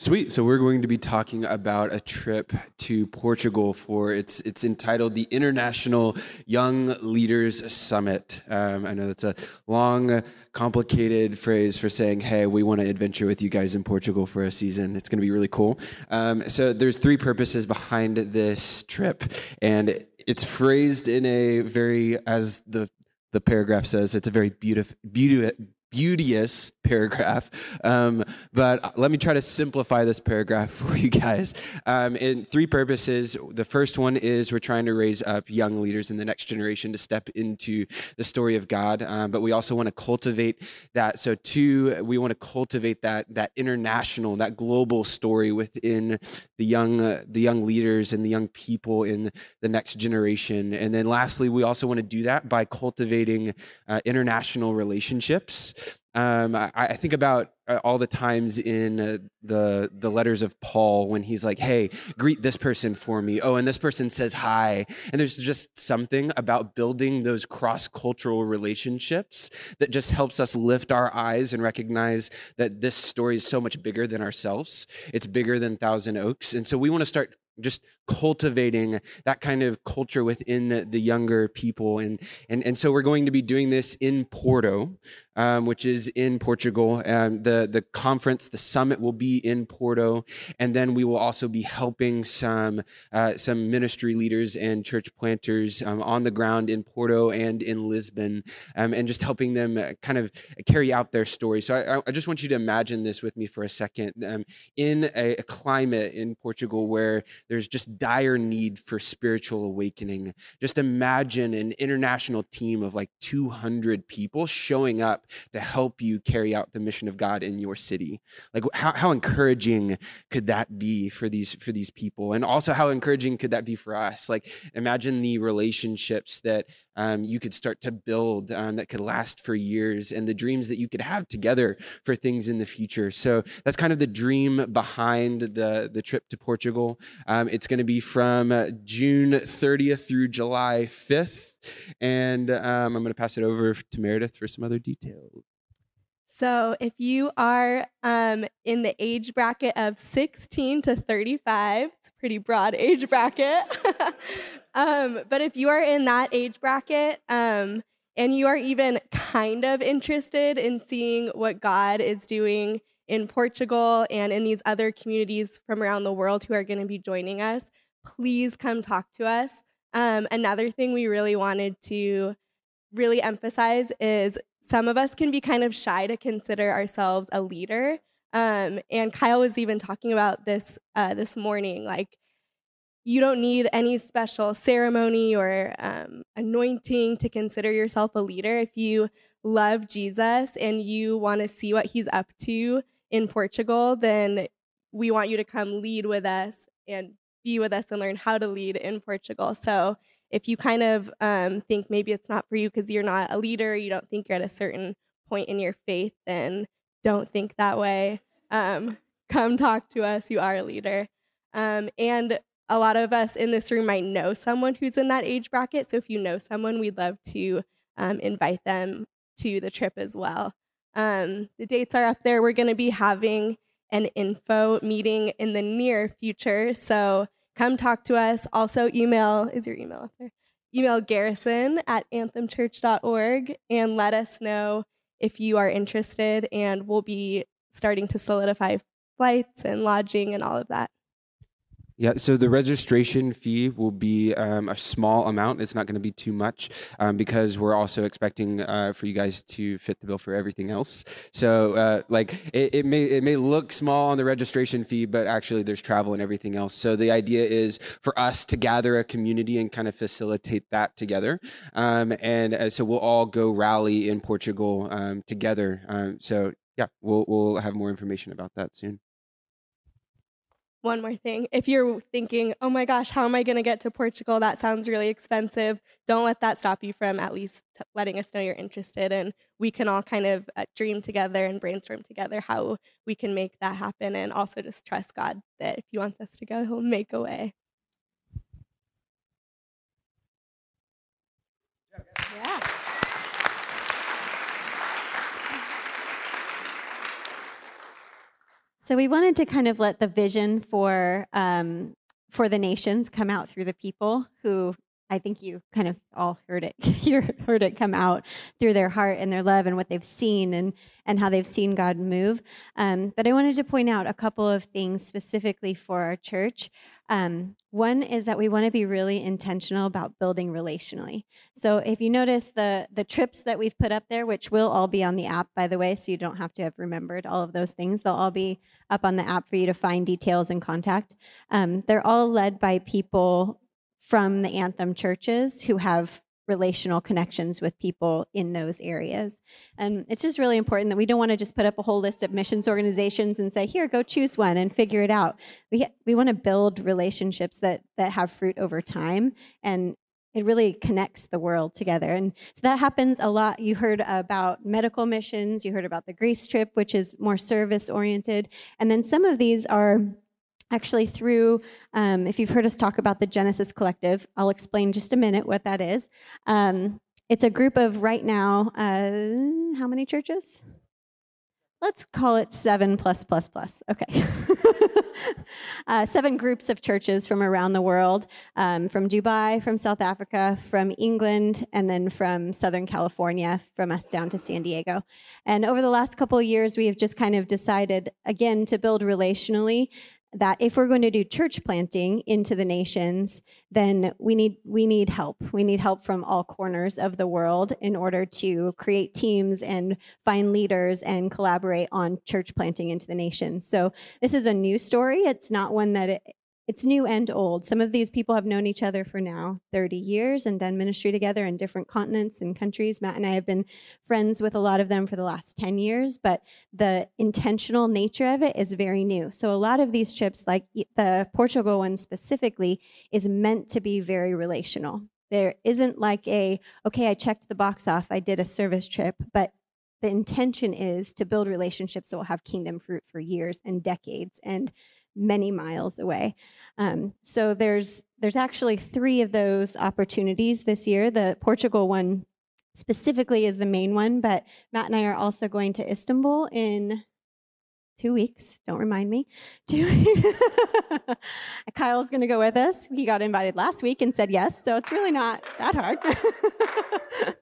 Sweet. So we're going to be talking about a trip to Portugal for it's it's entitled the International Young Leaders Summit. Um, I know that's a long, complicated phrase for saying, "Hey, we want to adventure with you guys in Portugal for a season." It's going to be really cool. Um, so there's three purposes behind this trip, and it's phrased in a very, as the the paragraph says, it's a very beautiful, beautiful beauteous paragraph. Um, but let me try to simplify this paragraph for you guys. Um, in three purposes. The first one is we're trying to raise up young leaders in the next generation to step into the story of God. Um, but we also want to cultivate that. So two, we want to cultivate that that international, that global story within the young uh, the young leaders and the young people in the next generation. And then lastly, we also want to do that by cultivating uh, international relationships um, I, I, think about all the times in uh, the the letters of Paul when he's like, "Hey, greet this person for me." Oh, and this person says hi. And there's just something about building those cross cultural relationships that just helps us lift our eyes and recognize that this story is so much bigger than ourselves. It's bigger than Thousand Oaks, and so we want to start just cultivating that kind of culture within the younger people and and and so we're going to be doing this in Porto um, which is in Portugal um, the the conference the summit will be in Porto and then we will also be helping some uh, some ministry leaders and church planters um, on the ground in Porto and in Lisbon um, and just helping them kind of carry out their story so I, I just want you to imagine this with me for a second um, in a, a climate in Portugal where there's just dire need for spiritual awakening. Just imagine an international team of like 200 people showing up to help you carry out the mission of God in your city. Like how, how encouraging could that be for these for these people? And also how encouraging could that be for us? Like imagine the relationships that um, you could start to build um, that could last for years and the dreams that you could have together for things in the future. So that's kind of the dream behind the, the trip to Portugal. Um, it's going to be from uh, June 30th through July 5th. And um, I'm going to pass it over to Meredith for some other details. So, if you are um, in the age bracket of 16 to 35, it's a pretty broad age bracket. um, but if you are in that age bracket um, and you are even kind of interested in seeing what God is doing in Portugal and in these other communities from around the world who are going to be joining us, please come talk to us. Um, another thing we really wanted to really emphasize is some of us can be kind of shy to consider ourselves a leader. Um, and Kyle was even talking about this uh, this morning. Like, you don't need any special ceremony or um, anointing to consider yourself a leader. If you love Jesus and you want to see what he's up to in Portugal, then we want you to come lead with us and be with us and learn how to lead in Portugal. So if you kind of um, think maybe it's not for you because you're not a leader, you don't think you're at a certain point in your faith, then don't think that way. Um, come talk to us. You are a leader. Um, and a lot of us in this room might know someone who's in that age bracket. So if you know someone, we'd love to um, invite them to the trip as well. Um, the dates are up there. We're going to be having an info meeting in the near future. So come talk to us. Also, email is your email up there? Email garrison at anthemchurch.org and let us know if you are interested. And we'll be starting to solidify flights and lodging and all of that. Yeah, so the registration fee will be um, a small amount. It's not going to be too much um, because we're also expecting uh, for you guys to fit the bill for everything else. So, uh, like, it, it, may it may look small on the registration fee, but actually there's travel and everything else. So the idea is for us to gather a community and kind of facilitate that together. Um, and uh, so we'll all go rally in Portugal um, together. Um, so yeah, we'll we'll have more information about that soon one more thing. If you're thinking, oh my gosh, how am I going to get to Portugal? That sounds really expensive. Don't let that stop you from at least t- letting us know you're interested. And we can all kind of uh, dream together and brainstorm together how we can make that happen. And also just trust God that if He wants us to go, He'll make a way. So we wanted to kind of let the vision for um, for the nations come out through the people who I think you kind of all heard it you heard it come out through their heart and their love and what they've seen and and how they've seen God move. Um, but I wanted to point out a couple of things specifically for our church. Um, one is that we want to be really intentional about building relationally. So if you notice the the trips that we've put up there, which will all be on the app by the way, so you don't have to have remembered all of those things. They'll all be up on the app for you to find details and contact. Um, they're all led by people from the Anthem churches who have relational connections with people in those areas. And it's just really important that we don't want to just put up a whole list of missions organizations and say, here, go choose one and figure it out. We, we want to build relationships that, that have fruit over time and it really connects the world together. And so that happens a lot. You heard about medical missions, you heard about the Greece trip, which is more service oriented. And then some of these are actually through um, if you've heard us talk about the genesis collective i'll explain just a minute what that is. Um, it's a group of right now uh, how many churches? Let's call it seven plus plus plus okay. Uh, seven groups of churches from around the world um, from dubai from south africa from england and then from southern california from us down to san diego. And over the last couple of years we have just kind of decided again to build relationally that if we're going to do church planting into the nations, then we need we need help. We need help from all corners of the world in order to create teams and find leaders and collaborate on church planting into the nations. So this is a new story. It's not one that it's new and old. Some of these people have known each other for now 30 years and done ministry together in different continents and countries. Matt and I have been friends with a lot of them for the last 10 years, but the intentional nature of it is very new. So a lot of these trips, like the Portugal one specifically, is meant to be very relational. There isn't like a, okay, I checked the box off, I did a service trip, but the intention is to build relationships that will have kingdom fruit for years and decades. And many miles away. Um, so there's there's actually three of those opportunities this year. The Portugal one specifically is the main one, but Matt and I are also going to Istanbul in two weeks. Don't remind me. Two. Kyle's going to go with us. He got invited last week and said yes, so it's really not that hard.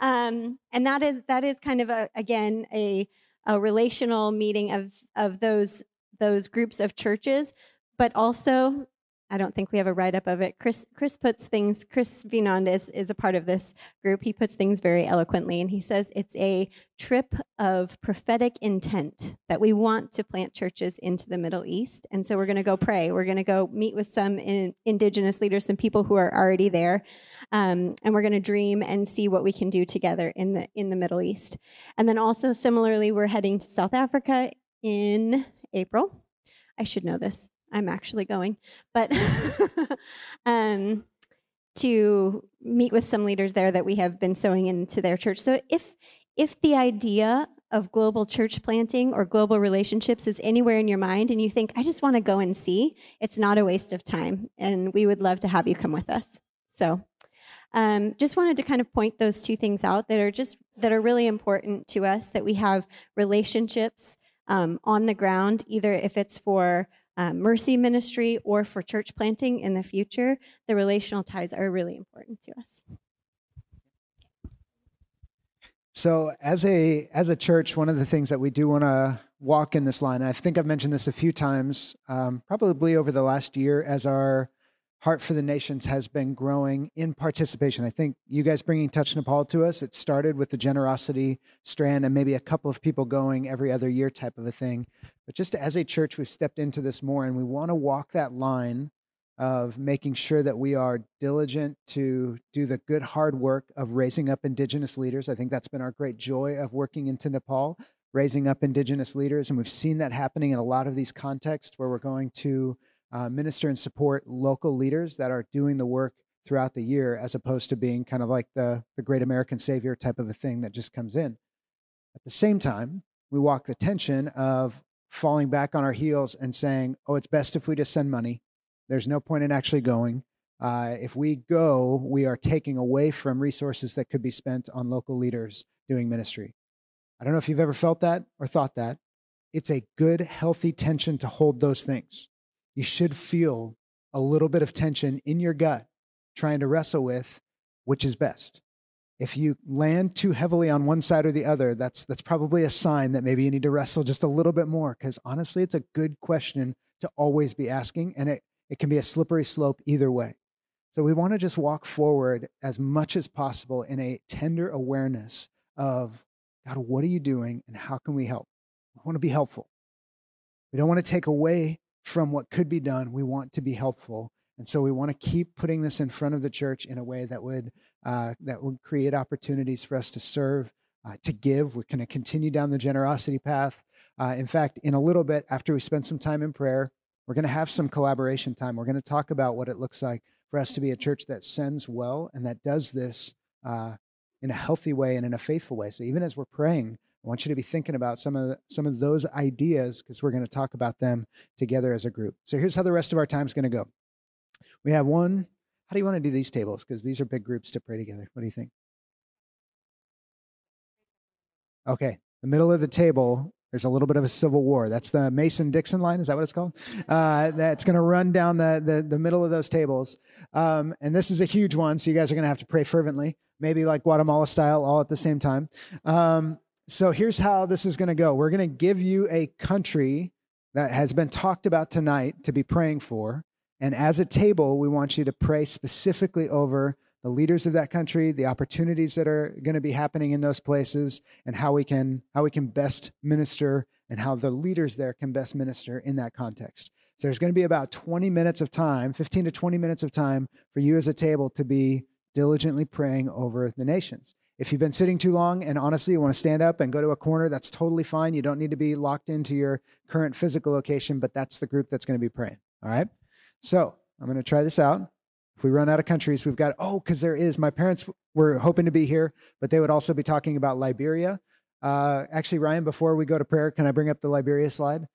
um, and that is that is kind of a again a a relational meeting of of those those groups of churches, but also I don't think we have a write up of it. Chris Chris puts things. Chris Vinond is is a part of this group. He puts things very eloquently, and he says it's a trip of prophetic intent that we want to plant churches into the Middle East. And so we're going to go pray. We're going to go meet with some in, indigenous leaders, some people who are already there, um, and we're going to dream and see what we can do together in the in the Middle East. And then also similarly, we're heading to South Africa in April. I should know this. I'm actually going, but um, to meet with some leaders there that we have been sowing into their church. So if if the idea of global church planting or global relationships is anywhere in your mind and you think I just want to go and see, it's not a waste of time, and we would love to have you come with us. So. Um, just wanted to kind of point those two things out that are just that are really important to us that we have relationships um, on the ground, either if it's for um, mercy ministry or for church planting in the future, the relational ties are really important to us. So, as a as a church, one of the things that we do want to walk in this line, I think I've mentioned this a few times, um, probably over the last year, as our Heart for the Nations has been growing in participation. I think you guys bringing Touch Nepal to us, it started with the generosity strand and maybe a couple of people going every other year type of a thing. But just as a church, we've stepped into this more and we want to walk that line of making sure that we are diligent to do the good hard work of raising up indigenous leaders. I think that's been our great joy of working into Nepal, raising up indigenous leaders. And we've seen that happening in a lot of these contexts where we're going to uh, minister and support local leaders that are doing the work throughout the year, as opposed to being kind of like the, the great American savior type of a thing that just comes in. At the same time, we walk the tension of falling back on our heels and saying, oh, it's best if we just send money. There's no point in actually going. Uh, if we go, we are taking away from resources that could be spent on local leaders doing ministry. I don't know if you've ever felt that or thought that, it's a good, healthy tension to hold those things. You should feel a little bit of tension in your gut trying to wrestle with which is best. If you land too heavily on one side or the other, that's, that's probably a sign that maybe you need to wrestle just a little bit more. Because honestly, it's a good question to always be asking, and it, it can be a slippery slope either way. So we want to just walk forward as much as possible in a tender awareness of God, what are you doing and how can we help? We want to be helpful. We don't want to take away from what could be done. We want to be helpful. And so we want to keep putting this in front of the church in a way that would uh, that would create opportunities for us to serve, uh, to give. We're going to continue down the generosity path. Uh, in fact, in a little bit, after we spend some time in prayer, we're going to have some collaboration time. We're going to talk about what it looks like for us to be a church that sends well and that does this uh, in a healthy way and in a faithful way. So even as we're praying, I want you to be thinking about some of the, some of those ideas because we're going to talk about them together as a group. So here's how the rest of our time is going to go. We have one. How do you want to do these tables? Because these are big groups to pray together. What do you think? Okay, the middle of the table. There's a little bit of a civil war. That's the Mason Dixon line. Is that what it's called? Uh, that's going to run down the, the, the middle of those tables. Um, and this is a huge one, so you guys are going to have to pray fervently, maybe like Guatemala style, all at the same time. Um, so here's how this is going to go. We're going to give you a country that has been talked about tonight to be praying for. And as a table, we want you to pray specifically over the leaders of that country, the opportunities that are going to be happening in those places, and how we can how we can best minister and how the leaders there can best minister in that context. So there's going to be about 20 minutes of time, 15 to 20 minutes of time for you as a table to be diligently praying over the nations. If you've been sitting too long and honestly you want to stand up and go to a corner, that's totally fine. You don't need to be locked into your current physical location, but that's the group that's going to be praying. All right? So I'm going to try this out. If we run out of countries, we've got, oh, because there is. My parents were hoping to be here, but they would also be talking about Liberia. Uh, actually, Ryan, before we go to prayer, can I bring up the Liberia slide?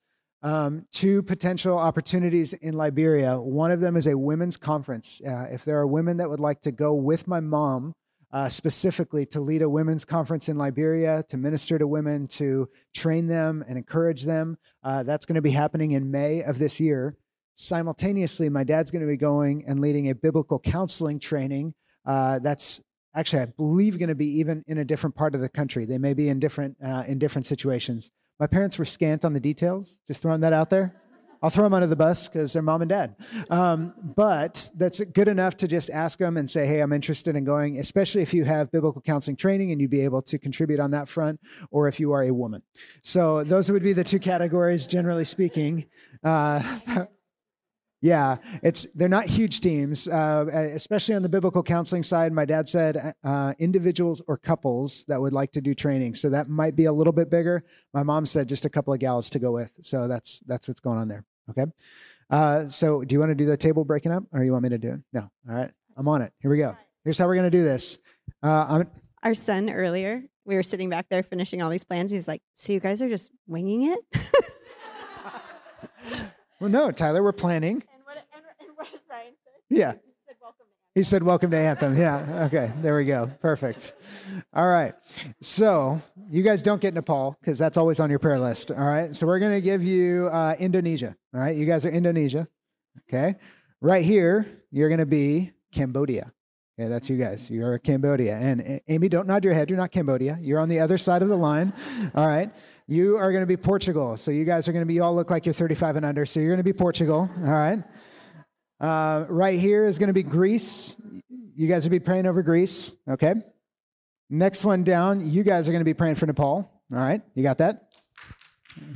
Um, two potential opportunities in Liberia. One of them is a women's conference. Uh, if there are women that would like to go with my mom, uh, specifically to lead a women's conference in Liberia, to minister to women, to train them and encourage them, uh, that's going to be happening in May of this year simultaneously, my dad's going to be going and leading a biblical counseling training. Uh, that's actually, I believe, going to be even in a different part of the country. They may be in different uh, in different situations. My parents were scant on the details. Just throwing that out there. I'll throw them under the bus because they're mom and dad. Um, but that's good enough to just ask them and say, hey, I'm interested in going, especially if you have biblical counseling training and you'd be able to contribute on that front, or if you are a woman. So those would be the two categories, generally speaking. Uh, Yeah, it's they're not huge teams, uh, especially on the biblical counseling side. My dad said uh, individuals or couples that would like to do training, so that might be a little bit bigger. My mom said just a couple of gals to go with, so that's that's what's going on there. Okay, uh, so do you want to do the table breaking up, or you want me to do it? No, all right, I'm on it. Here we go. Here's how we're gonna do this. Uh, Our son earlier, we were sitting back there finishing all these plans. He's like, "So you guys are just winging it?" well, no, Tyler, we're planning. And what, and, and what Ryan said? Yeah. He said, Welcome to Anthem. Yeah. Okay. There we go. Perfect. All right. So, you guys don't get Nepal because that's always on your prayer list. All right. So, we're going to give you uh, Indonesia. All right. You guys are Indonesia. Okay. Right here, you're going to be Cambodia. Okay. That's you guys. You're Cambodia. And Amy, don't nod your head. You're not Cambodia. You're on the other side of the line. All right. You are going to be Portugal. So, you guys are going to be, you all look like you're 35 and under. So, you're going to be Portugal. All right. Uh, right here is going to be Greece. You guys will be praying over Greece. Okay. Next one down, you guys are going to be praying for Nepal. All right. You got that?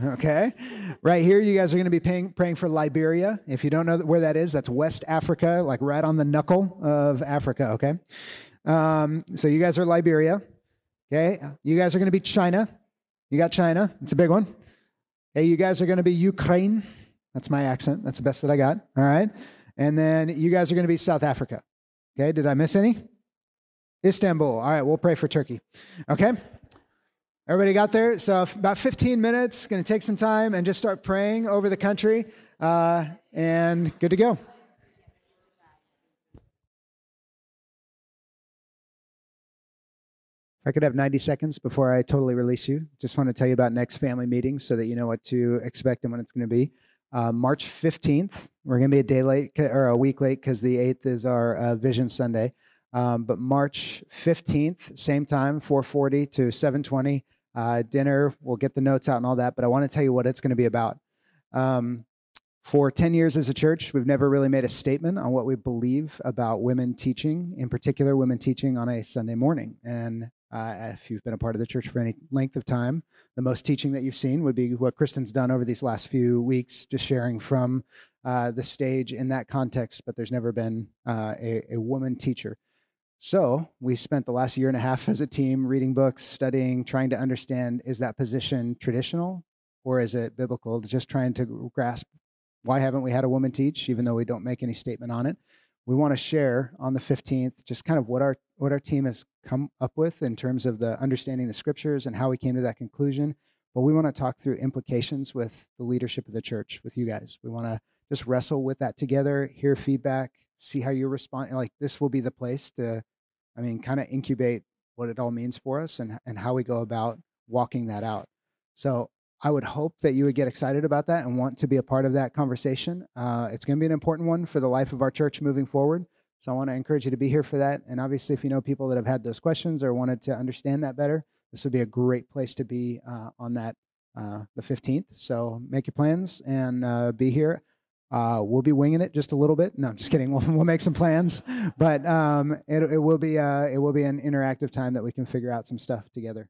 Okay. Right here, you guys are going to be paying, praying for Liberia. If you don't know where that is, that's West Africa, like right on the knuckle of Africa. Okay. Um, so you guys are Liberia. Okay. You guys are going to be China. You got China. It's a big one. Hey, you guys are going to be Ukraine. That's my accent. That's the best that I got. All right. And then you guys are going to be South Africa. Okay, did I miss any? Istanbul. All right, we'll pray for Turkey. Okay? Everybody got there? So, about 15 minutes, going to take some time and just start praying over the country. Uh, and good to go. I could have 90 seconds before I totally release you. Just want to tell you about next family meetings so that you know what to expect and when it's going to be. Uh, March 15th, we're going to be a day late or a week late because the 8th is our uh, Vision Sunday. Um, but March 15th, same time, 440 to 720, uh, dinner. We'll get the notes out and all that. But I want to tell you what it's going to be about. Um, for 10 years as a church, we've never really made a statement on what we believe about women teaching, in particular, women teaching on a Sunday morning. And uh, if you've been a part of the church for any length of time, the most teaching that you've seen would be what Kristen's done over these last few weeks, just sharing from uh, the stage in that context. But there's never been uh, a, a woman teacher. So we spent the last year and a half as a team reading books, studying, trying to understand is that position traditional or is it biblical? Just trying to grasp why haven't we had a woman teach, even though we don't make any statement on it. We want to share on the 15th just kind of what our what our team has come up with in terms of the understanding the scriptures and how we came to that conclusion. But we want to talk through implications with the leadership of the church, with you guys. We want to just wrestle with that together, hear feedback, see how you respond. Like this will be the place to, I mean, kind of incubate what it all means for us and and how we go about walking that out. So I would hope that you would get excited about that and want to be a part of that conversation. Uh, it's going to be an important one for the life of our church moving forward. So I want to encourage you to be here for that. And obviously, if you know people that have had those questions or wanted to understand that better, this would be a great place to be uh, on that uh, the 15th. So make your plans and uh, be here. Uh, we'll be winging it just a little bit. No, I'm just kidding. We'll, we'll make some plans, but um, it, it will be uh, it will be an interactive time that we can figure out some stuff together.